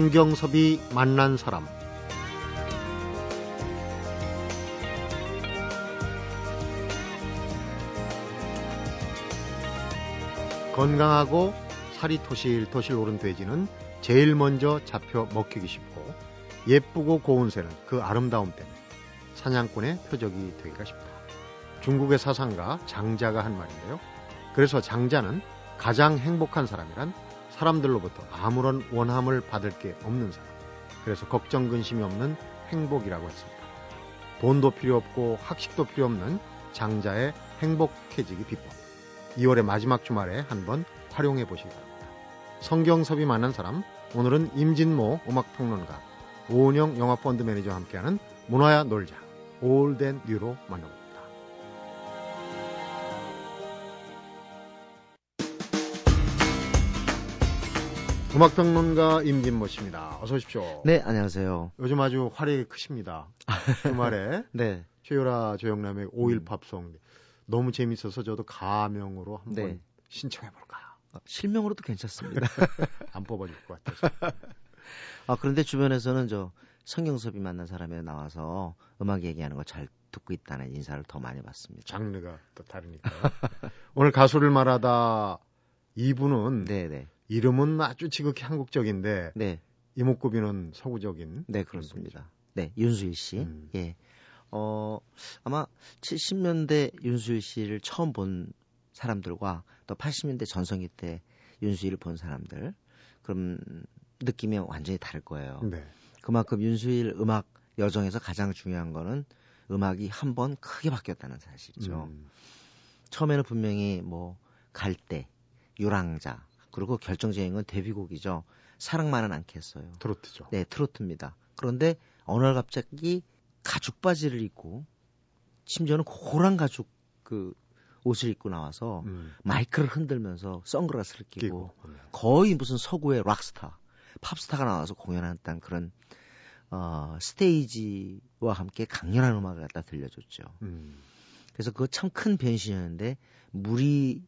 성경섭이 만난 사람 건강하고 살이 토실토실 오른 돼지는 제일 먼저 잡혀 먹히기 쉽고 예쁘고 고운 새는 그 아름다움 때문에 사냥꾼의 표적이 되기가 쉽다. 중국의 사상가 장자가 한 말인데요. 그래서 장자는 가장 행복한 사람이란 사람들로부터 아무런 원함을 받을 게 없는 사람. 그래서 걱정 근심이 없는 행복이라고 했습니다. 돈도 필요 없고 학식도 필요 없는 장자의 행복해지기 비법. 2월의 마지막 주말에 한번 활용해 보시기 바랍니다. 성경섭이 만난 사람, 오늘은 임진모 음악평론가, 오은영 영화펀드 매니저와 함께하는 문화야 놀자, 올덴 뉴로 만나봅니다. 음악평론가 임진모 씨입니다. 어서 오십시오. 네, 안녕하세요. 요즘 아주 활약이 크십니다. 주말에 네. 최유라 조영남의 5일 팝송 너무 재밌어서 저도 가명으로 한번 네. 신청해 볼까요? 어, 실명으로도 괜찮습니다. 안 뽑아줄 것 같아서. 아, 그런데 주변에서는 저 성경섭이 만난 사람에 나와서 음악 얘기하는 거 잘 듣고 있다는 인사를 더 많이 받습니다. 장르가 또 다르니까요. 오늘 가수를 말하다 이분은 네, 네. 이름은 아주 지극히 한국적인데 네. 이목구비는 서구적인 네, 그렇습니다. 네, 윤수일 씨. 음. 예. 어, 아마 70년대 윤수일 씨를 처음 본 사람들과 또 80년대 전성기 때 윤수일을 본 사람들 그럼 느낌이 완전히 다를 거예요. 네. 그만큼 윤수일 음악 여정에서 가장 중요한 거는 음악이 한 번 크게 바뀌었다는 사실이죠. 음, 처음에는 분명히 뭐 갈대, 유랑자 그리고 결정적인 건 데뷔곡이죠. 사랑만은 않겠어요. 트로트죠. 네, 트로트입니다. 그런데 어느 날 갑자기 가죽 바지를 입고 심지어는 고란 가죽 그 옷을 입고 나와서 음, 마이크를 흔들면서 선글라스를 끼고, 끼고. 네. 거의 무슨 서구의 락스타, 팝스타가 나와서 공연했다는 그런 어, 스테이지와 함께 강렬한 음악을 갖다 들려줬죠. 음, 그래서 그거 참 큰 변신이었는데 무리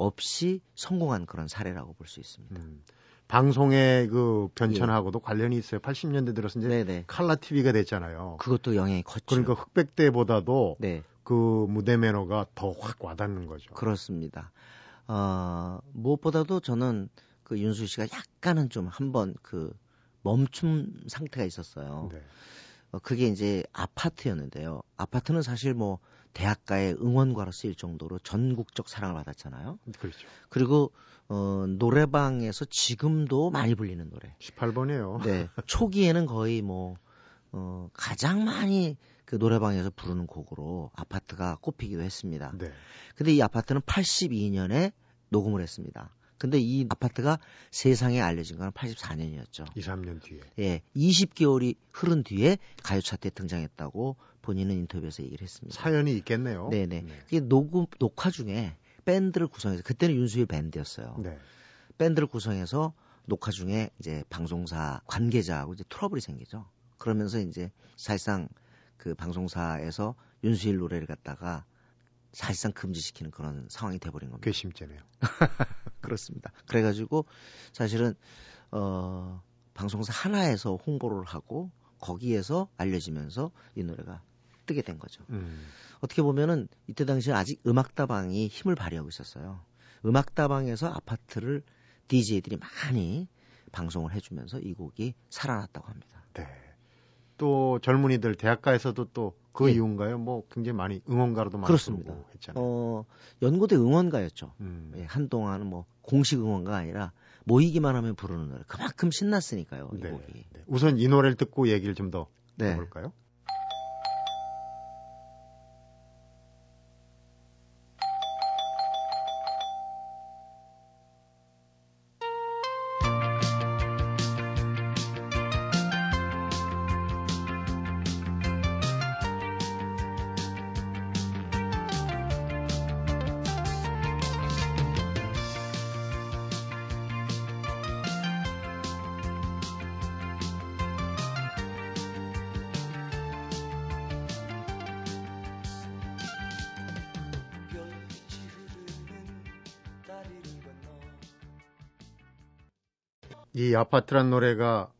없이 성공한 그런 사례라고 볼 수 있습니다. 음. 방송의 그 변천하고도 관련이 있어요. 80년대 들어서 이제 예. 네네. 칼라 TV가 됐잖아요. 그것도 영향이 컸죠. 그러니까 흑백 때보다도 네, 그 무대 매너가 더 확 와닿는 거죠. 그렇습니다. 어, 무엇보다도 저는 그 윤수 씨가 약간은 좀 한번 그 멈춤 상태가 있었어요. 네. 어, 그게 이제 아파트였는데요. 아파트는 사실 뭐 대학가의 응원가로 쓰일 정도로 전국적 사랑을 받았잖아요. 그렇죠. 그리고 어, 노래방에서 지금도 많이 불리는 노래. 18번이에요. 네. 초기에는 거의 뭐, 어, 가장 많이 그 노래방에서 부르는 곡으로 아파트가 꼽히기도 했습니다. 네. 근데 이 아파트는 82년에 녹음을 했습니다. 근데 이 아파트가 세상에 알려진 건 84년이었죠. 2, 3년 뒤에. 예, 20개월이 흐른 뒤에 가요 차트에 등장했다고 본인은 인터뷰에서 얘기를 했습니다. 사연이 있겠네요. 네네. 이게 녹음 녹화 중에 밴드를 구성해서 그때는 윤수일 밴드였어요. 네. 밴드를 구성해서 녹화 중에 이제 방송사 관계자하고 이제 트러블이 생기죠. 그러면서 이제 사실상 그 방송사에서 윤수일 노래를 갖다가 사실상 금지시키는 그런 상황이 돼버린 겁니다. 괘씸죄네요. 그렇습니다. 그래가지고 사실은 어 방송사 하나에서 홍보를 하고 거기에서 알려지면서 이 노래가 뜨게 된 거죠. 음. 어떻게 보면은 이때 당시에 아직 음악다방이 힘을 발휘하고 있었어요. 음악다방에서 아파트를 DJ들이 많이 방송을 해주면서 이 곡이 살아났다고 합니다. 네. 또 젊은이들 대학가에서도 또 그 예. 이유인가요? 뭐 굉장히 많이 응원가로도 많이 그렇습니다. 부르고 했잖아요. 어, 연고대 응원가였죠. 음. 예, 한동안은 뭐 공식 응원가 아니라 모이기만 하면 부르는 노래. 그만큼 신났으니까요. 이 네. 네. 우선 이 노래를 듣고 얘기를 좀더 네. 해볼까요? 이 아파트란 노래가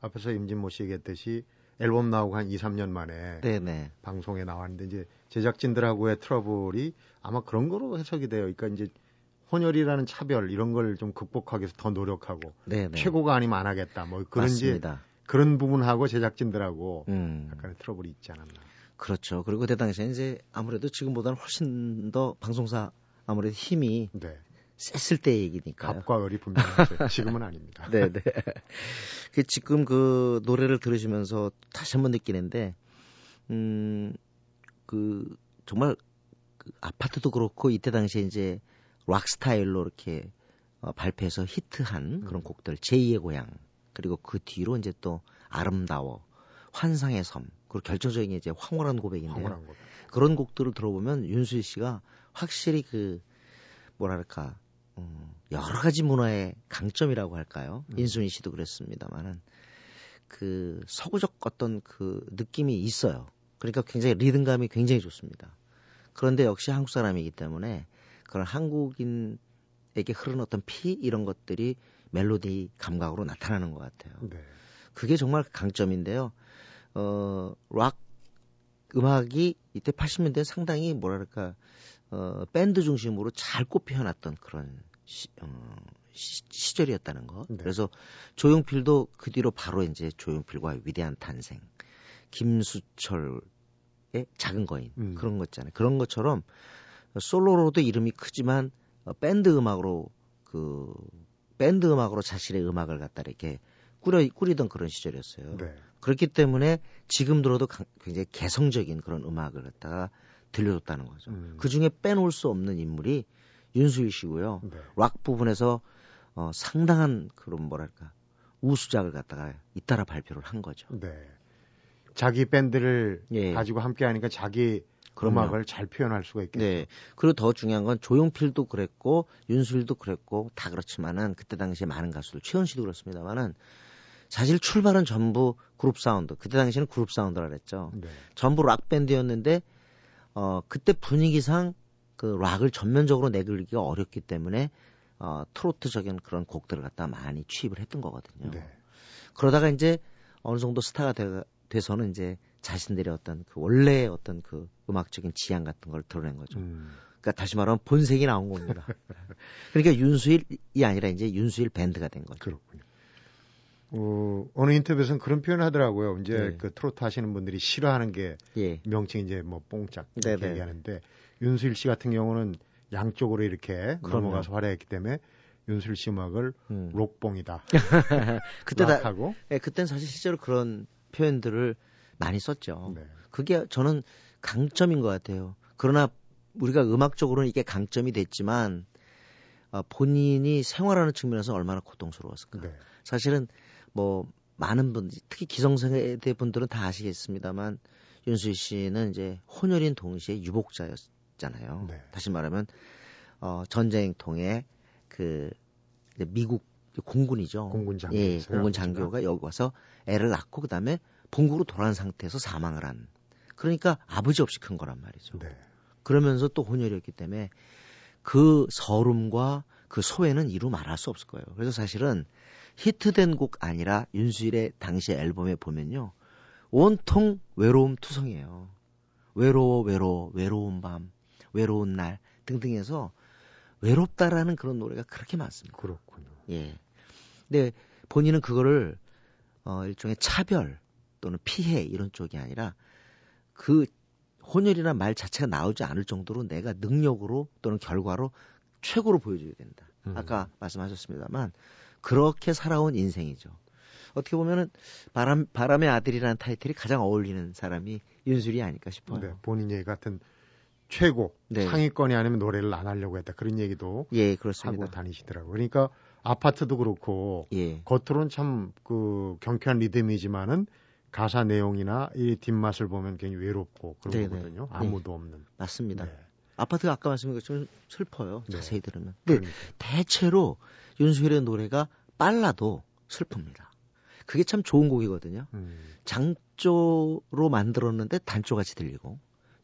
앞에서 임진모 씨 얘기했듯이 앨범 나오고 한 2, 3년 만에 네네. 방송에 나왔는데 이제 제작진들하고의 트러블이 아마 그런 거로 해석이 돼요. 그러니까 이제 혼혈이라는 차별 이런 걸 좀 극복하기 위해서 더 노력하고 네네. 최고가 아니면 안 하겠다. 뭐 그런 이제 맞습니다. 그런 부분하고 제작진들하고 음. 약간의 트러블이 있지 않았나. 그렇죠. 그리고 그때 당시에 이제 아무래도 지금보다는 훨씬 더 방송사 아무래도 힘이 네. 셌을 때 얘기니까요. 갑과 을이 분명했어요. 지금은 아닙니다. 네, 네. 그 지금 그 노래를 들으시면서 다시 한번 느끼는데, 음, 그 정말 그 아파트도 그렇고 이때 당시에 이제 락 스타일로 이렇게 어, 발표해서 히트한 그런 음. 곡들 제2의 고향 그리고 그 뒤로 이제 또 아름다워 환상의 섬 그리고 결정적인 게 이제 황홀한 고백인데요. 황홀한 거. 그런 곡들을 들어보면 윤수일 씨가 확실히 그 뭐랄까 음, 여러 가지 문화의 강점이라고 할까요? 음. 인순이 씨도 그랬습니다만은 그 서구적 어떤 그 느낌이 있어요. 그러니까 굉장히 리듬감이 굉장히 좋습니다. 그런데 역시 한국 사람이기 때문에 그런 한국인에게 흐르는 어떤 피 이런 것들이 멜로디 감각으로 나타나는 것 같아요. 네. 그게 정말 강점인데요. 어, 락 음악이 이때 80년대 상당히 뭐랄까 어, 밴드 중심으로 잘 꼽혀놨던 그런 시, 어, 시, 절이었다는 거. 네. 그래서 조용필도 그 뒤로 바로 이제 조용필과 위대한 탄생, 김수철의 작은 거인 음. 그런 거 있잖아요. 그런 것처럼 솔로로도 이름이 크지만 어, 밴드 음악으로 그 밴드 음악으로 자신의 음악을 갖다 이렇게 꾸려 꾸리던 그런 시절이었어요. 네. 그렇기 때문에 지금 들어도 강- 굉장히 개성적인 그런 음악을 갖다가 들려줬다는 거죠. 음. 그 중에 빼놓을 수 없는 인물이 윤수일 씨고요. 네. 락 부분에서 어, 상당한 그런 뭐랄까 우수작을 갖다가 잇따라 발표를 한 거죠. 네. 자기 밴드를 예. 가지고 함께 하니까 자기 그럼요. 음악을 잘 표현할 수가 있겠죠. 네. 그리고 더 중요한 건 조용필도 그랬고 윤수일도 그랬고 다 그렇지만은 그때 당시에 많은 가수들 최원 씨도 그렇습니다만은 사실 출발은 전부 그룹 사운드. 그때 당시에는 그룹 사운드라 그랬죠. 네. 전부 락 밴드였는데 어 그때 분위기상 그 락을 전면적으로 내걸기가 어렵기 때문에 어 트로트적인 그런 곡들을 갖다 많이 취입을 했던 거거든요. 네. 그러다가 이제 어느 정도 스타가 돼, 돼서는 이제 자신들의 어떤 그 원래의 어떤 그 음악적인 지향 같은 걸 드러낸 거죠. 음. 그러니까 다시 말하면 본색이 나온 겁니다. 그러니까 윤수일이 아니라 이제 윤수일 밴드가 된 거죠. 그렇군요. 어, 어느 인터뷰에서는 그런 표현을 하더라고요. 이제 네. 그 트로트 하시는 분들이 싫어하는 게 예. 명칭 이제 뭐 뽕짝 이렇게 네네. 얘기하는데 윤수일 씨 같은 경우는 양쪽으로 이렇게 그럼요. 넘어가서 활약했기 때문에 윤수일 씨 음악을 음. 록뽕이다. 그때 다, 락하고 예, 그때는 사실 실제로 그런 표현들을 많이 썼죠. 네. 그게 저는 강점인 것 같아요. 그러나 우리가 음악적으로는 이게 강점이 됐지만 어, 본인이 생활하는 측면에서 얼마나 고통스러웠을까. 네. 사실은 뭐 많은 분, 특히 기성세대 분들은 다 아시겠습니다만 윤수희 씨는 이제 혼혈인 동시에 유복자였 잖아요. 네. 다시 말하면 어, 전쟁 통해 그 미국 공군이죠. 공군 장교. 예, 공군 장교가 여기 와서 애를 낳고 그다음에 본국으로 돌아온 상태에서 사망을 한. 그러니까 아버지 없이 큰 거란 말이죠. 네. 그러면서 또 혼혈이었기 때문에 그 서름과 그 소외는 이루 말할 수 없을 거예요. 그래서 사실은 히트된 곡 아니라 윤수일의 당시 앨범에 보면요. 온통 외로움 투성이에요. 외로워, 외로워, 외로운 밤, 외로운 날 등등 해서 외롭다라는 그런 노래가 그렇게 많습니다. 그렇군요. 예. 근데 본인은 그거를 어 일종의 차별 또는 피해 이런 쪽이 아니라 그 혼혈이라는 말 자체가 나오지 않을 정도로 내가 능력으로 또는 결과로 최고로 보여줘야 된다. 음. 아까 말씀하셨습니다만 그렇게 살아온 인생이죠. 어떻게 보면은 바람 바람의 아들이라는 타이틀이 가장 어울리는 사람이 윤술이 아닐까 싶어요. 네. 본인 얘기 같은 최고 네. 상위권이 아니면 노래를 안 하려고 했다 그런 얘기도 예, 하고 그렇습니다. 다니시더라고요. 그러니까 아파트도 그렇고 예. 겉으로는 참 그 경쾌한 리듬이지만은 가사 내용이나 이 뒷맛을 보면 굉장히 외롭고 그런 네네. 거거든요. 아무도 없는. 맞습니다. 네. 아파트가 아까 말씀드린 것처럼 슬퍼요. 네. 자세히 들으면. 근데 그러니까. 대체로 윤수일의 노래가 빨라도 슬픕니다. 그게 참 좋은 곡이거든요. 음, 장조로 만들었는데 단조같이 들리고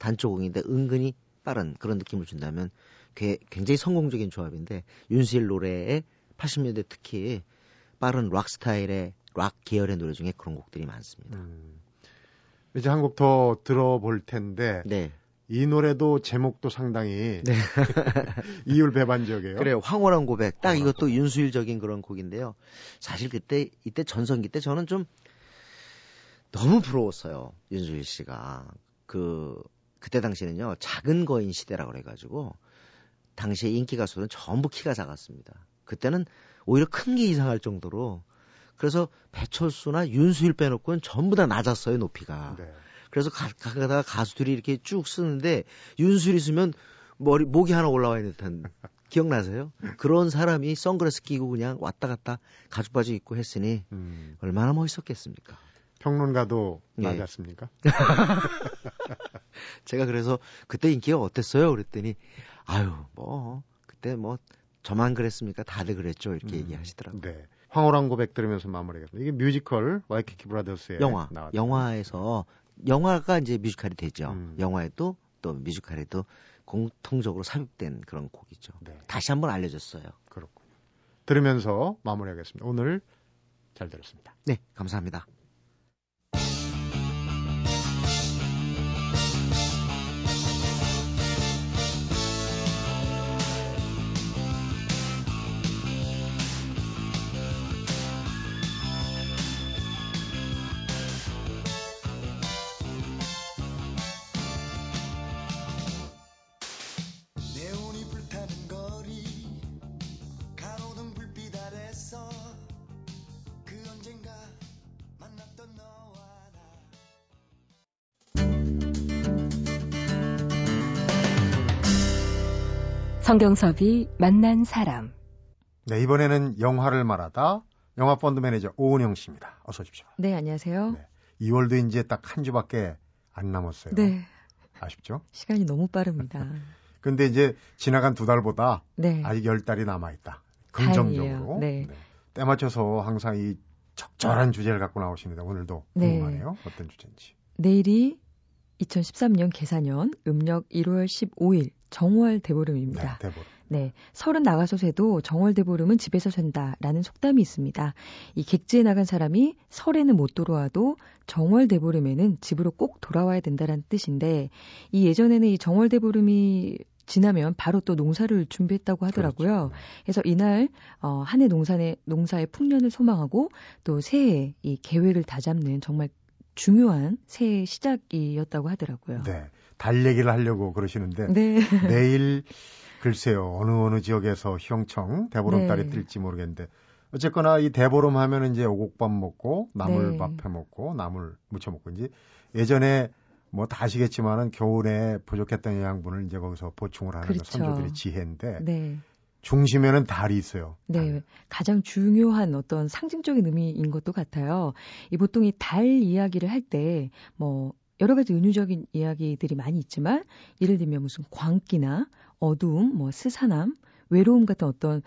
단조곡인데 은근히 빠른 그런 느낌을 준다면 꽤- 굉장히 성공적인 조합인데 윤수일 노래의 80년대 특히 빠른 락 스타일의 락 계열의 노래 중에 그런 곡들이 많습니다. 음. 이제 한 곡 더 들어볼 텐데 네. 이 노래도 제목도 상당히 네. 이율 배반적이에요. 그래요. 황홀한 고백. 딱 황홀한 이것도 윤수일적인 그런 곡인데요. 사실 그때 이때 전성기 때 저는 좀 너무 부러웠어요. 윤수일 씨가 그 그때 당시에는요 작은 거인 시대라 그래가지고 당시에 인기 가수들은 전부 키가 작았습니다. 그때는 오히려 큰 게 이상할 정도로 그래서 배철수나 윤수일 빼놓고는 전부 다 낮았어요 높이가. 네. 그래서 가, 가다가 가수들이 이렇게 쭉 쓰는데 윤수일이 쓰면 머리 목이 하나 올라와 있는 듯한 기억나세요? 그런 사람이 선글라스 끼고 그냥 왔다 갔다 가죽 바지 입고 했으니 음. 얼마나 멋있었겠습니까? 평론가도 예. 낮았습니까? 제가 그래서 그때 인기가 어땠어요? 그랬더니 아유 뭐 그때 뭐 저만 그랬습니까? 다들 그랬죠 이렇게 음. 얘기하시더라고요. 네. 황홀한 고백 들으면서 마무리하겠습니다. 이게 뮤지컬 와이키키 브라더스의 영화 나왔던 영화에서 영화가 이제 뮤지컬이 되죠. 음. 영화에도 또 뮤지컬에도 공통적으로 삽입된 그런 곡이죠. 네, 다시 한번 알려졌어요. 그렇군요. 들으면서 마무리하겠습니다. 오늘 잘 들었습니다. 네, 감사합니다. 성경섭이 만난 사람. 네, 이번에는 영화를 말하다 영화 펀드 매니저 오은영 씨입니다. 어서 오십시오. 네, 안녕하세요. 네. 2월도 이제 딱 한 주밖에 안 남았어요. 네, 아쉽죠? 시간이 너무 빠릅니다. 근데 이제 지나간 두 달보다 네, 아직 열 달이 남아 있다. 긍정적으로. 다행이에요. 네. 때 맞춰서 항상 이 적절한 주제를 갖고 나오십니다. 오늘도 네. 궁금하네요. 어떤 주제인지. 내일이 2013년 계산년 음력 1월 15일 정월 대보름입니다. 네, 대본. 네, 설은 나가서 새도 정월 대보름은 집에서 샌다라는 속담이 있습니다. 이 객지에 나간 사람이 설에는 못 돌아와도 정월 대보름에는 집으로 꼭 돌아와야 된다라는 뜻인데 이 예전에는 이 정월 대보름이 지나면 바로 또 농사를 준비했다고 하더라고요. 그렇죠. 그래서 이날 어, 한해 농산의 농사의 풍년을 소망하고 또 새해 이 계획을 다잡는 정말 중요한 새해 시작이었다고 하더라고요. 네. 달 얘기를 하려고 그러시는데 네. 내일 글쎄요 어느 어느 지역에서 형청 대보름달이 네. 뜰지 모르겠는데 어쨌거나 이 대보름 하면은 이제 오곡밥 먹고 나물밥 네. 해 먹고 나물 무쳐 먹고 이제 예전에 뭐 다 아시겠지만은 겨울에 부족했던 영양분을 이제 거기서 보충을 하는 거 그렇죠. 선조들의 지혜인데 네. 중심에는 달이 있어요. 네, 가장 중요한 어떤 상징적인 의미인 것도 같아요. 이 보통 이 달 이야기를 할 때 뭐 여러 가지 은유적인 이야기들이 많이 있지만 예를 들면 무슨 광기나 어두움, 뭐 스산함, 외로움 같은 어떤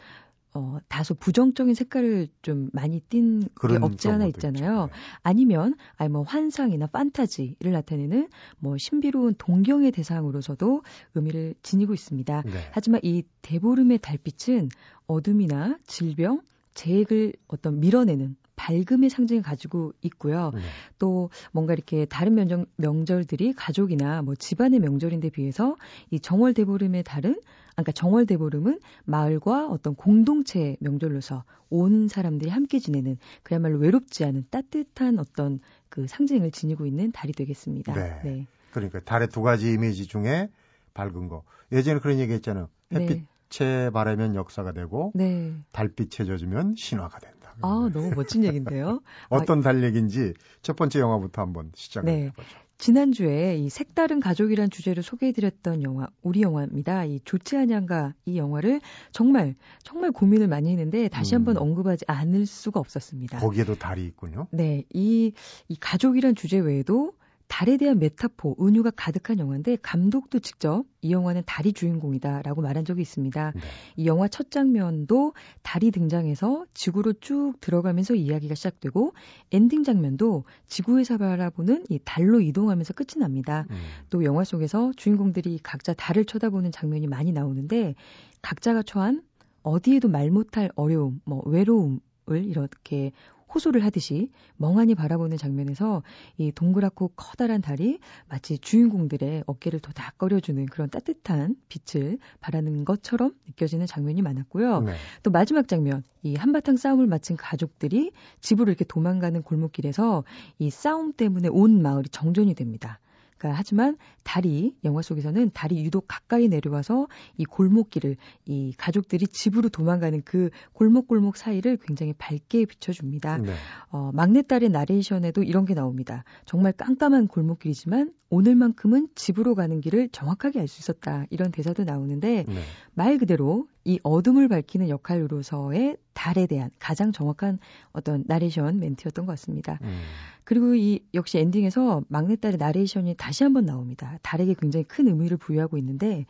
어 다소 부정적인 색깔을 좀 많이 띈게 없지 않아 있잖아요. 있죠. 네. 아니면 아니 뭐 환상이나 판타지를 나타내는 뭐 신비로운 동경의 대상으로서도 의미를 지니고 있습니다. 네. 하지만 이 대보름의 달빛은 어둠이나 질병, 재해를 어떤 밀어내는 밝음의 상징을 가지고 있고요. 네. 또 뭔가 이렇게 다른 명절, 명절들이 가족이나 뭐 집안의 명절인데 비해서 이 정월 대보름의 달은 아, 그러니까 정월 대보름은 마을과 어떤 공동체의 명절로서 온 사람들이 함께 지내는 그야말로 외롭지 않은 따뜻한 어떤 그 상징을 지니고 있는 달이 되겠습니다. 네. 그러니까 달의 두 가지 이미지 중에 밝은 거. 예전에 그런 얘기 했잖아요. 네. 햇빛 에 바라면 역사가 되고 네. 달빛에 젖으면 신화가 된다. 아, 너무 멋진 얘기인데요. 어떤 달 얘기인지 첫 번째 영화부터 한번 시작을 네. 해보죠. 지난주에 이 색다른 가족이란 주제로 소개해드렸던 영화, 우리 영화입니다. 이 좋지 않냐가 이 영화를 정말, 정말 고민을 많이 했는데 다시 음. 한번 언급하지 않을 수가 없었습니다. 거기에도 달이 있군요. 네, 이, 이 가족이란 주제 외에도 달에 대한 메타포, 은유가 가득한 영화인데 감독도 직접 이 영화는 달이 주인공이다라고 말한 적이 있습니다. 네. 이 영화 첫 장면도 달이 등장해서 지구로 쭉 들어가면서 이야기가 시작되고 엔딩 장면도 지구에서 바라보는 이 달로 이동하면서 끝이 납니다. 음. 또 영화 속에서 주인공들이 각자 달을 쳐다보는 장면이 많이 나오는데 각자가 처한 어디에도 말 못할 어려움, 뭐 외로움 을 이렇게 호소를 하듯이 멍하니 바라보는 장면에서 이 동그랗고 커다란 달이 마치 주인공들의 어깨를 도닥거려주는 그런 따뜻한 빛을 바라는 것처럼 느껴지는 장면이 많았고요. 네. 또 마지막 장면, 이 한바탕 싸움을 마친 가족들이 집으로 이렇게 도망가는 골목길에서 이 싸움 때문에 온 마을이 정전이 됩니다. 그러니까 하지만 달이 영화 속에서는 달이 유독 가까이 내려와서 이 골목길을 이 가족들이 집으로 도망가는 그 골목골목 사이를 굉장히 밝게 비춰줍니다. 네. 어, 막내딸의 나레이션에도 이런 게 나옵니다. 정말 깜깜한 골목길이지만 오늘만큼은 집으로 가는 길을 정확하게 알 수 있었다. 이런 대사도 나오는데 네. 말 그대로 이 어둠을 밝히는 역할로서의 달에 대한 가장 정확한 어떤 나레이션 멘트였던 것 같습니다. 음. 그리고 이 역시 엔딩에서 막내딸의 나레이션이 다시 한번 나옵니다. 달에게 굉장히 큰 의미를 부여하고 있는데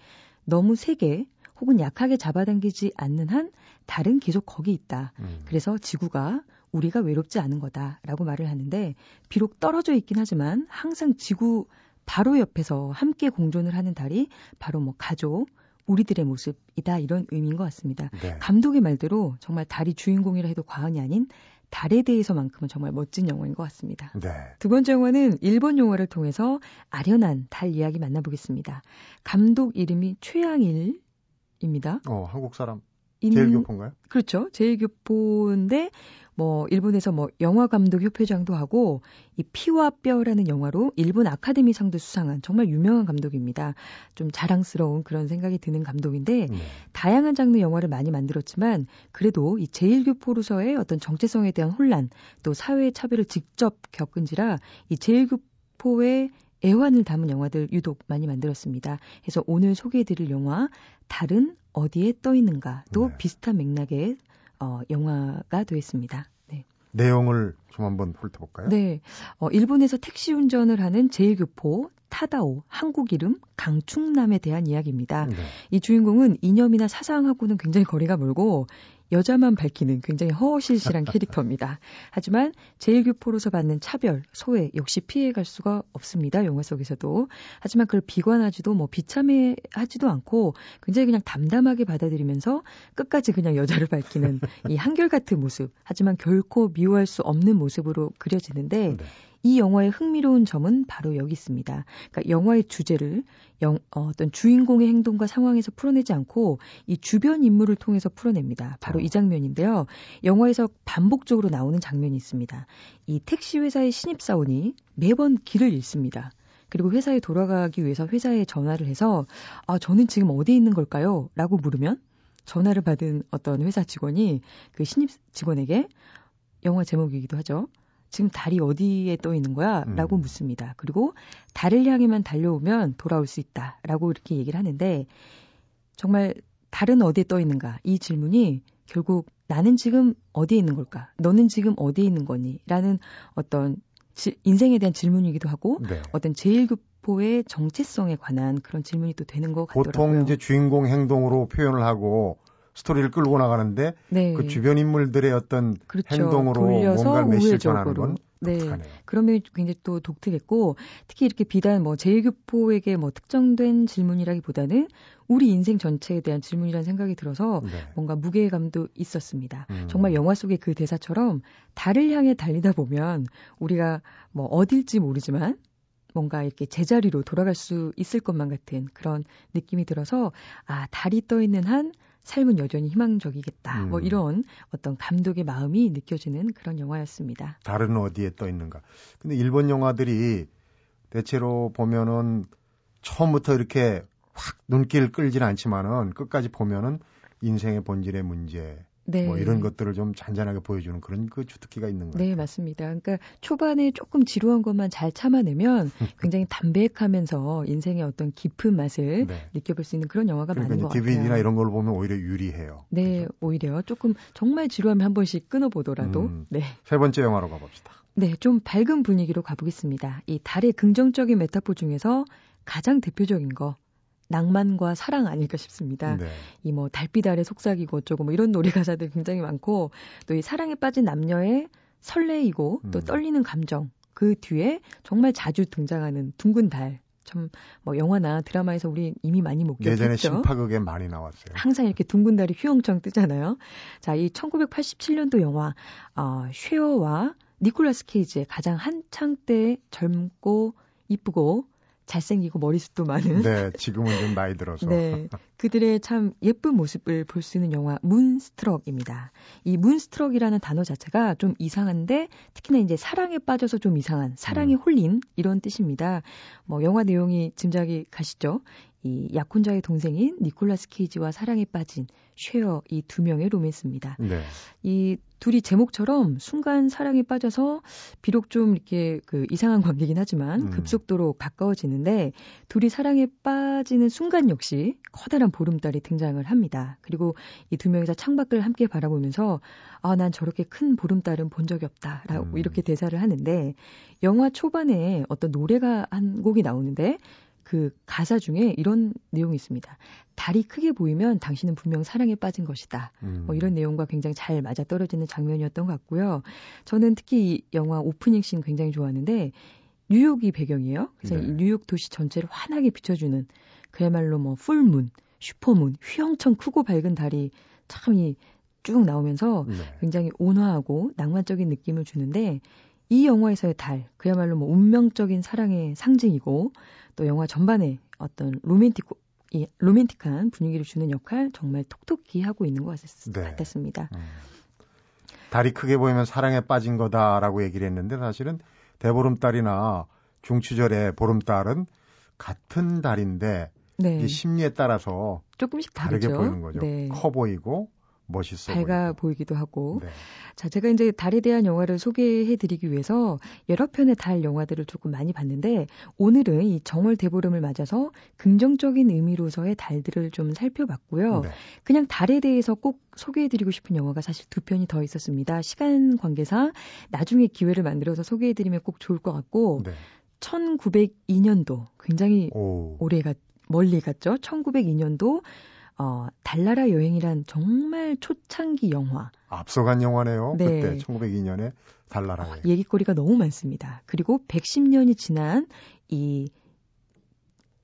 너무 세게 혹은 약하게 잡아당기지 않는 한 달은 계속 거기 있다. 음. 그래서 지구가 우리가 외롭지 않은 거다라고 말을 하는데 비록 떨어져 있긴 하지만 항상 지구 바로 옆에서 함께 공존을 하는 달이 바로 뭐 가족, 우리들의 모습이다 이런 의미인 것 같습니다. 네. 감독의 말대로 정말 달이 주인공이라 해도 과언이 아닌 달에 대해서만큼은 정말 멋진 영화인 것 같습니다. 네. 두 번째 영화는 일본 영화를 통해서 아련한 달 이야기 만나보겠습니다. 감독 이름이 최양일입니다. 어, 한국 사람 인- 제일교포인가요? 그렇죠. 제일교포인데 뭐 일본에서 뭐 영화 감독 협회장도 하고 이 피와 뼈라는 영화로 일본 아카데미상도 수상한 정말 유명한 감독입니다. 좀 자랑스러운 그런 생각이 드는 감독인데 네. 다양한 장르 영화를 많이 만들었지만 그래도 이 제일교포로서의 어떤 정체성에 대한 혼란 또 사회의 차별을 직접 겪은지라 이 제일교포의 애환을 담은 영화들 유독 많이 만들었습니다. 그래서 오늘 소개해드릴 영화 달은 어디에 떠 있는가도 네. 비슷한 맥락의 어, 영화가 되었습니다. 네. 내용을 좀 한번 훑어볼까요? 네. 어, 일본에서 택시 운전을 하는 제일교포 타다오 한국 이름 강충남에 대한 이야기입니다. 네. 이 주인공은 이념이나 사상하고는 굉장히 거리가 멀고 여자만 밝히는 굉장히 허허실실한 캐릭터입니다. 하지만 제일교포로서 받는 차별, 소외 역시 피해갈 수가 없습니다. 영화 속에서도. 하지만 그걸 비관하지도 뭐 비참해하지도 않고 굉장히 그냥 담담하게 받아들이면서 끝까지 그냥 여자를 밝히는 이 한결같은 모습. 하지만 결코 미워할 수 없는 모습으로 그려지는데 네. 이 영화의 흥미로운 점은 바로 여기 있습니다. 그러니까 영화의 주제를 영, 어, 떤 주인공의 행동과 상황에서 풀어내지 않고 이 주변 인물을 통해서 풀어냅니다. 바로 어. 이 장면인데요. 영화에서 반복적으로 나오는 장면이 있습니다. 이 택시 회사의 신입 사원이 매번 길을 잃습니다. 그리고 회사에 돌아가기 위해서 회사에 전화를 해서 아 저는 지금 어디에 있는 걸까요? 라고 물으면 전화를 받은 어떤 회사 직원이 그 신입 직원에게 영화 제목이기도 하죠. 지금 달이 어디에 떠 있는 거야? 라고 음. 묻습니다. 그리고 달을 향해만 달려오면 돌아올 수 있다. 라고 이렇게 얘기를 하는데 정말 달은 어디에 떠 있는가? 이 질문이 결국 나는 지금 어디에 있는 걸까? 너는 지금 어디에 있는 거니? 라는 어떤 지- 인생에 대한 질문이기도 하고 네. 어떤 제일교포의 정체성에 관한 그런 질문이 또 되는 것 같더라고요. 보통 이제 주인공 행동으로 표현을 하고 스토리를 끌고 나가는데 네. 그 주변 인물들의 어떤 그렇죠. 행동으로 뭔가 메시지 전하는. 건 네. 독특하네요. 그런 면이 굉장히 또 독특했고 특히 이렇게 비단 뭐 제일교포에게 뭐 특정된 질문이라기보다는 우리 인생 전체에 대한 질문이라는 생각이 들어서 네. 뭔가 무게감도 있었습니다. 음. 정말 영화 속의 그 대사처럼 달을 향해 달리다 보면 우리가 뭐 어딜지 모르지만 뭔가 이렇게 제자리로 돌아갈 수 있을 것만 같은 그런 느낌이 들어서 아 달이 떠 있는 한 삶은 여전히 희망적이겠다. 뭐 음. 이런 어떤 감독의 마음이 느껴지는 그런 영화였습니다. 달은 어디에 떠 있는가. 근데 일본 영화들이 대체로 보면은 처음부터 이렇게 확 눈길을 끌지는 않지만은 끝까지 보면은 인생의 본질의 문제 네. 뭐 이런 것들을 좀 잔잔하게 보여주는 그런 그 주특기가 있는 거예요. 네, 맞습니다. 그러니까 초반에 조금 지루한 것만 잘 참아내면 굉장히 담백하면서 인생의 어떤 깊은 맛을 네. 느껴볼 수 있는 그런 영화가 그러니까 많은 것 같아요. DVD나 이런 걸 보면 오히려 유리해요. 네, 그죠? 오히려 조금 정말 지루하면 한 번씩 끊어보더라도 음. 네. 세 번째 영화로 가봅시다. 네, 좀 밝은 분위기로 가보겠습니다. 이 달의 긍정적인 메타포 중에서 가장 대표적인 거 낭만과 사랑 아닐까 싶습니다. 네. 이뭐 달빛 아래 속삭이고 어쩌고 뭐 이런 노래 가사들 굉장히 많고 또 이 사랑에 빠진 남녀의 설레이고 또 음. 떨리는 감정 그 뒤에 정말 자주 등장하는 둥근 달 참뭐 영화나 드라마에서 우리 이미 많이 목격했죠. 예전에 심파극에 많이 나왔어요. 항상 이렇게 둥근 달이 휘영청 뜨잖아요. 자, 이 1987년도 영화 어, 쉐어와 니콜라스 케이지의 가장 한창 때 젊고 이쁘고 잘생기고 머리숱도 많은 네, 지금은 좀 나이 들어서. 네. 그들의 참 예쁜 모습을 볼 수 있는 영화 Moonstruck입니다. 이 Moonstruck이라는 단어 자체가 좀 이상한데 특히나 이제 사랑에 빠져서 좀 이상한 사랑에 음. 홀린 이런 뜻입니다. 뭐 영화 내용이 짐작이 가시죠? 이 약혼자의 동생인 니콜라스 케이지와 사랑에 빠진 쉐어 이 두 명의 로맨스입니다. 네. 이 둘이 제목처럼 순간 사랑에 빠져서 비록 좀 이렇게 그 이상한 관계긴 하지만 음. 급속도로 가까워지는데 둘이 사랑에 빠지는 순간 역시 커다란 보름달이 등장을 합니다. 그리고 이 두 명이서 창밖을 함께 바라보면서 아, 난 저렇게 큰 보름달은 본 적이 없다 라고 음. 이렇게 대사를 하는데 영화 초반에 어떤 노래가 한 곡이 나오는데 그 가사 중에 이런 내용이 있습니다. 달이 크게 보이면 당신은 분명 사랑에 빠진 것이다. 음. 뭐 이런 내용과 굉장히 잘 맞아 떨어지는 장면이었던 것 같고요. 저는 특히 이 영화 오프닝 씬 굉장히 좋아하는데 뉴욕이 배경이에요. 그래서 네. 이 뉴욕 도시 전체를 환하게 비춰주는 그야말로 뭐 풀문, 슈퍼문, 휘영청 크고 밝은 달이 참이 쭉 나오면서 네. 굉장히 온화하고 낭만적인 느낌을 주는데 이 영화에서의 달 그야말로 뭐 운명적인 사랑의 상징이고 또 영화 전반에 어떤 로맨틱 이 로맨틱한 분위기를 주는 역할 정말 톡톡히 하고 있는 것 같았, 네. 같았습니다. 음. 달이 크게 보이면 사랑에 빠진 거다라고 얘기를 했는데 사실은 대보름달이나 중추절의 보름달은 같은 달인데 네, 이 심리에 따라서 조금씩 다르게 다르죠. 보이는 거죠. 네. 커 보이고 멋있어 밝아. 보이기도 하고. 네. 자, 제가 이제 달에 대한 영화를 소개해 드리기 위해서 여러 편의 달 영화들을 조금 많이 봤는데 오늘은 이 정월 대보름을 맞아서 긍정적인 의미로서의 달들을 좀 살펴봤고요. 네. 그냥 달에 대해서 꼭 소개해 드리고 싶은 영화가 사실 두 편이 더 있었습니다. 시간 관계상 나중에 기회를 만들어서 소개해 드리면 꼭 좋을 것 같고 네. 1902년도 굉장히 오. 오래 갔 멀리 갔죠. 1902년도 어, 달나라 여행이란 정말 초창기 영화. 앞서간 영화네요. 네. 그때 1902년에 달나라. 어, 얘기거리가 너무 많습니다. 그리고 110년이 지난 이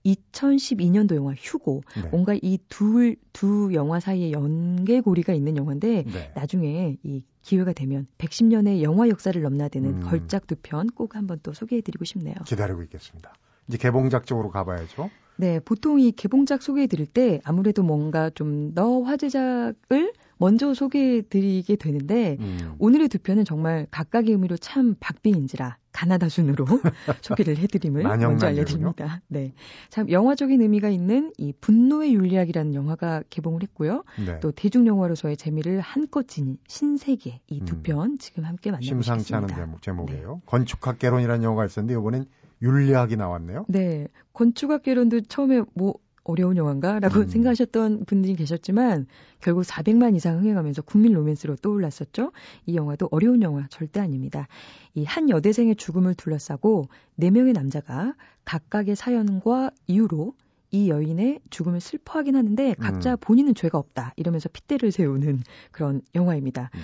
2012년도 영화 휴고. 네. 뭔가 이 둘, 두 영화 사이에 연계고리가 있는 영화인데 네. 나중에 이 기회가 되면 110년의 영화 역사를 넘나드는 음. 걸작 두 편 꼭 한번 또 소개해드리고 싶네요. 기다리고 있겠습니다. 이제 개봉작 쪽으로 가봐야죠. 네, 보통 이 개봉작 소개해드릴 때 아무래도 뭔가 좀 더 화제작을 먼저 소개해드리게 되는데 음. 오늘의 두 편은 정말 각각의 의미로 참 박빙인지라 가나다 순으로 소개를 해드림을 먼저. 알려드립니다. 네, 참 영화적인 의미가 있는 이 분노의 윤리학이라는 영화가 개봉을 했고요. 네. 또 대중 영화로서의 재미를 한껏 지닌 신세계 이두 음. 편 지금 함께 만나보겠습니다. 심상치 않은 제목, 제목이에요. 건축학개론이라는 영화가 있었는데 이번엔 윤리학이 나왔네요. 네. 건축학개론도 처음에 뭐 어려운 영화인가라고 음. 생각하셨던 분들이 계셨지만 결국 400만 이상 흥행하면서 국민 로맨스로 떠올랐었죠. 이 영화도 어려운 영화 절대 아닙니다. 이 한 여대생의 죽음을 둘러싸고 네 명의 남자가 각각의 사연과 이유로 이 여인의 죽음을 슬퍼하긴 하는데 각자 음. 본인은 죄가 없다 이러면서 핏대를 세우는 그런 영화입니다. 네.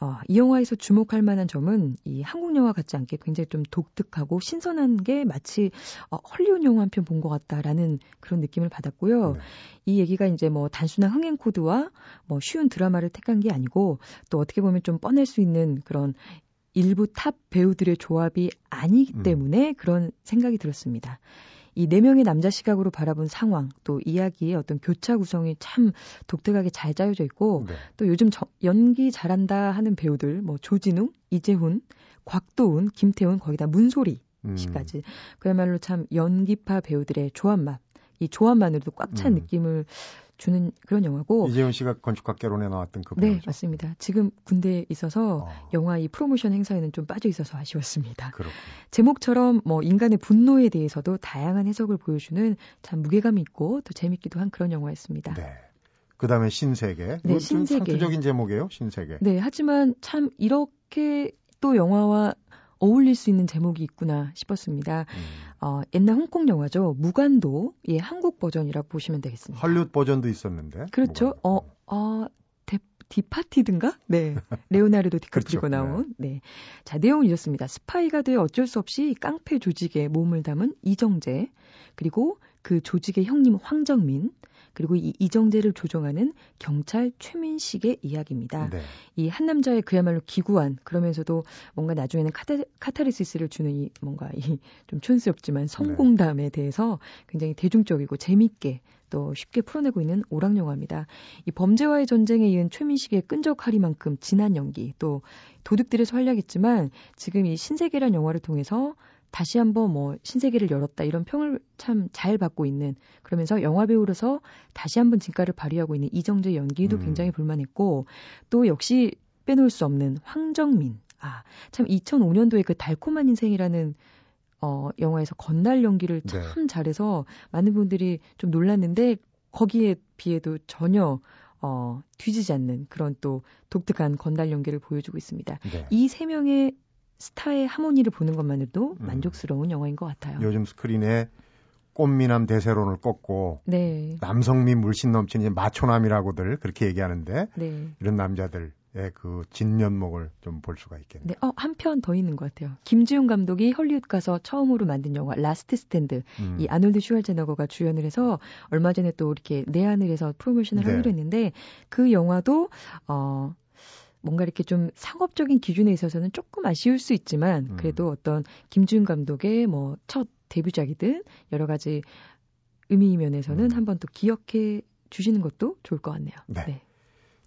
어, 이 영화에서 주목할 만한 점은 이 한국 영화 같지 않게 굉장히 좀 독특하고 신선한 게 마치 어, 헐리우드 영화 한 편 본 것 같다라는 그런 느낌을 받았고요. 네. 이 얘기가 이제 뭐 단순한 흥행 코드와 뭐 쉬운 드라마를 택한 게 아니고 또 어떻게 보면 좀 뻔할 수 있는 그런 일부 탑 배우들의 조합이 아니기 음. 때문에 그런 생각이 들었습니다. 이 네 명의 남자 시각으로 바라본 상황, 또 이야기의 어떤 교차 구성이 참 독특하게 잘 짜여져 있고, 네. 또 요즘 저- 연기 잘한다 하는 배우들, 뭐 조진웅, 이제훈, 곽도원, 김태훈, 거기다 문소리 음. 씨까지 그야말로 참 연기파 배우들의 조합만, 이 조합만으로도 꽉찬 음. 느낌을 주는 그런 영화고, 이재훈 씨가 건축학개론에 나왔던 그네 배우죠. 맞습니다. 지금 군대에 있어서 어, 영화 이 프로모션 행사에는 좀 빠져 있어서 아쉬웠습니다. 그렇군요. 제목처럼 뭐 인간의 분노에 대해서도 다양한 해석을 보여주는 참 무게감 있고 또 재밌기도 한 그런 영화였습니다. 네. 그 다음에 신세계. 네, 신세계. 상투적인 제목이에요, 신세계. 네, 하지만 참 이렇게 또 영화와 어울릴 수 있는 제목이 있구나 싶었습니다. 음. 어, 옛날 홍콩 영화죠. 무간도의 한국 버전이라고 보시면 되겠습니다. 헐리우드 버전도 있었는데. 그렇죠. 뭐가. 어, 어, 대, Departed든가? 네. 레오나르도 그렇죠. 디카프리오가 나온. 네. 자, 내용은 이렇습니다. 스파이가 돼 어쩔 수 없이 깡패 조직에 몸을 담은 이정재, 그리고 그 조직의 형님 황정민, 그리고 이 이정재를 조종하는 경찰 최민식의 이야기입니다. 네. 이 한 남자의 그야말로 기구한 그러면서도 뭔가 나중에는 카타, 카타르시스를 주는 이 뭔가 이 좀 촌스럽지만 성공담에 대해서 굉장히 대중적이고 재밌게 또 쉽게 풀어내고 있는 오락 영화입니다. 이 범죄와의 전쟁에 이은 최민식의 끈적하리만큼 진한 연기 또 도둑들에서 활약했지만 지금 이 신세계란 영화를 통해서 다시 한번 뭐 신세계를 열었다 이런 평을 참 잘 받고 있는 그러면서 영화 배우로서 다시 한번 진가를 발휘하고 있는 이정재 연기도 음. 굉장히 볼만했고 또 역시 빼놓을 수 없는 황정민 아 참 2005년도에 그 달콤한 인생이라는 어 영화에서 건달 연기를 참 네. 잘해서 많은 분들이 좀 놀랐는데 거기에 비해도 전혀 어 뒤지지 않는 그런 또 독특한 건달 연기를 보여주고 있습니다. 네. 이세 명의 스타의 하모니를 보는 것만으로도 음. 만족스러운 영화인 것 같아요. 요즘 스크린에 꽃미남 대세론을 꺾고 네, 남성미 물씬 넘치는 마초남이라고들 그렇게 얘기하는데 네. 이런 남자들의 그 진면목을 좀 볼 수가 있겠네요. 네, 어, 한 편 더 있는 것 같아요. 김지운 감독이 헐리우드 가서 처음으로 만든 영화 라스트 스탠드. 음. 이 아놀드 슈왈제너거가 주연을 해서 얼마 전에 또 이렇게 내한을 해서 프로모션을 네. 하기로 했는데 그 영화도 어 뭔가 이렇게 좀 상업적인 기준에 있어서는 조금 아쉬울 수 있지만 음. 그래도 어떤 김지운 감독의 뭐 첫 데뷔작이든 여러 가지 의미 면에서는 음. 한번 또 기억해 주시는 것도 좋을 것 같네요. 네.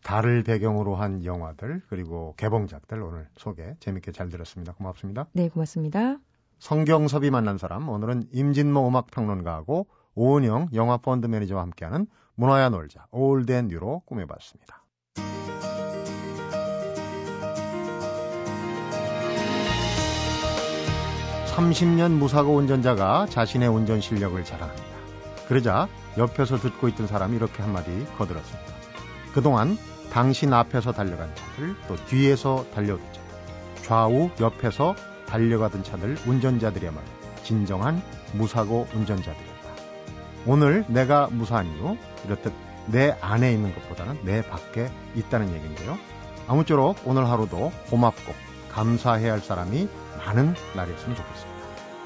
달을 배경으로 한 영화들 그리고 개봉작들 오늘 소개 재밌게 잘 들었습니다. 고맙습니다. 네, 고맙습니다. 성경섭이 만난 사람 오늘은 임진모 음악 평론가하고 오은영 영화 펀드 매니저와 함께하는 문화야 놀자 Old and New로 꾸며봤습니다. 30년 무사고 운전자가 자신의 운전 실력을 자랑합니다. 그러자 옆에서 듣고 있던 사람이 이렇게 한마디 거들었습니다. 그동안 당신 앞에서 달려간 차들 또 뒤에서 달려오던 차들 좌우 옆에서 달려가던 차들 운전자들이야말로 진정한 무사고 운전자들이었다. 오늘 내가 무사한 이유 이렇듯 내 안에 있는 것보다는 내 밖에 있다는 얘기인데요. 아무쪼록 오늘 하루도 고맙고 감사해야 할 사람이 많은 날이었으면 좋겠습니다.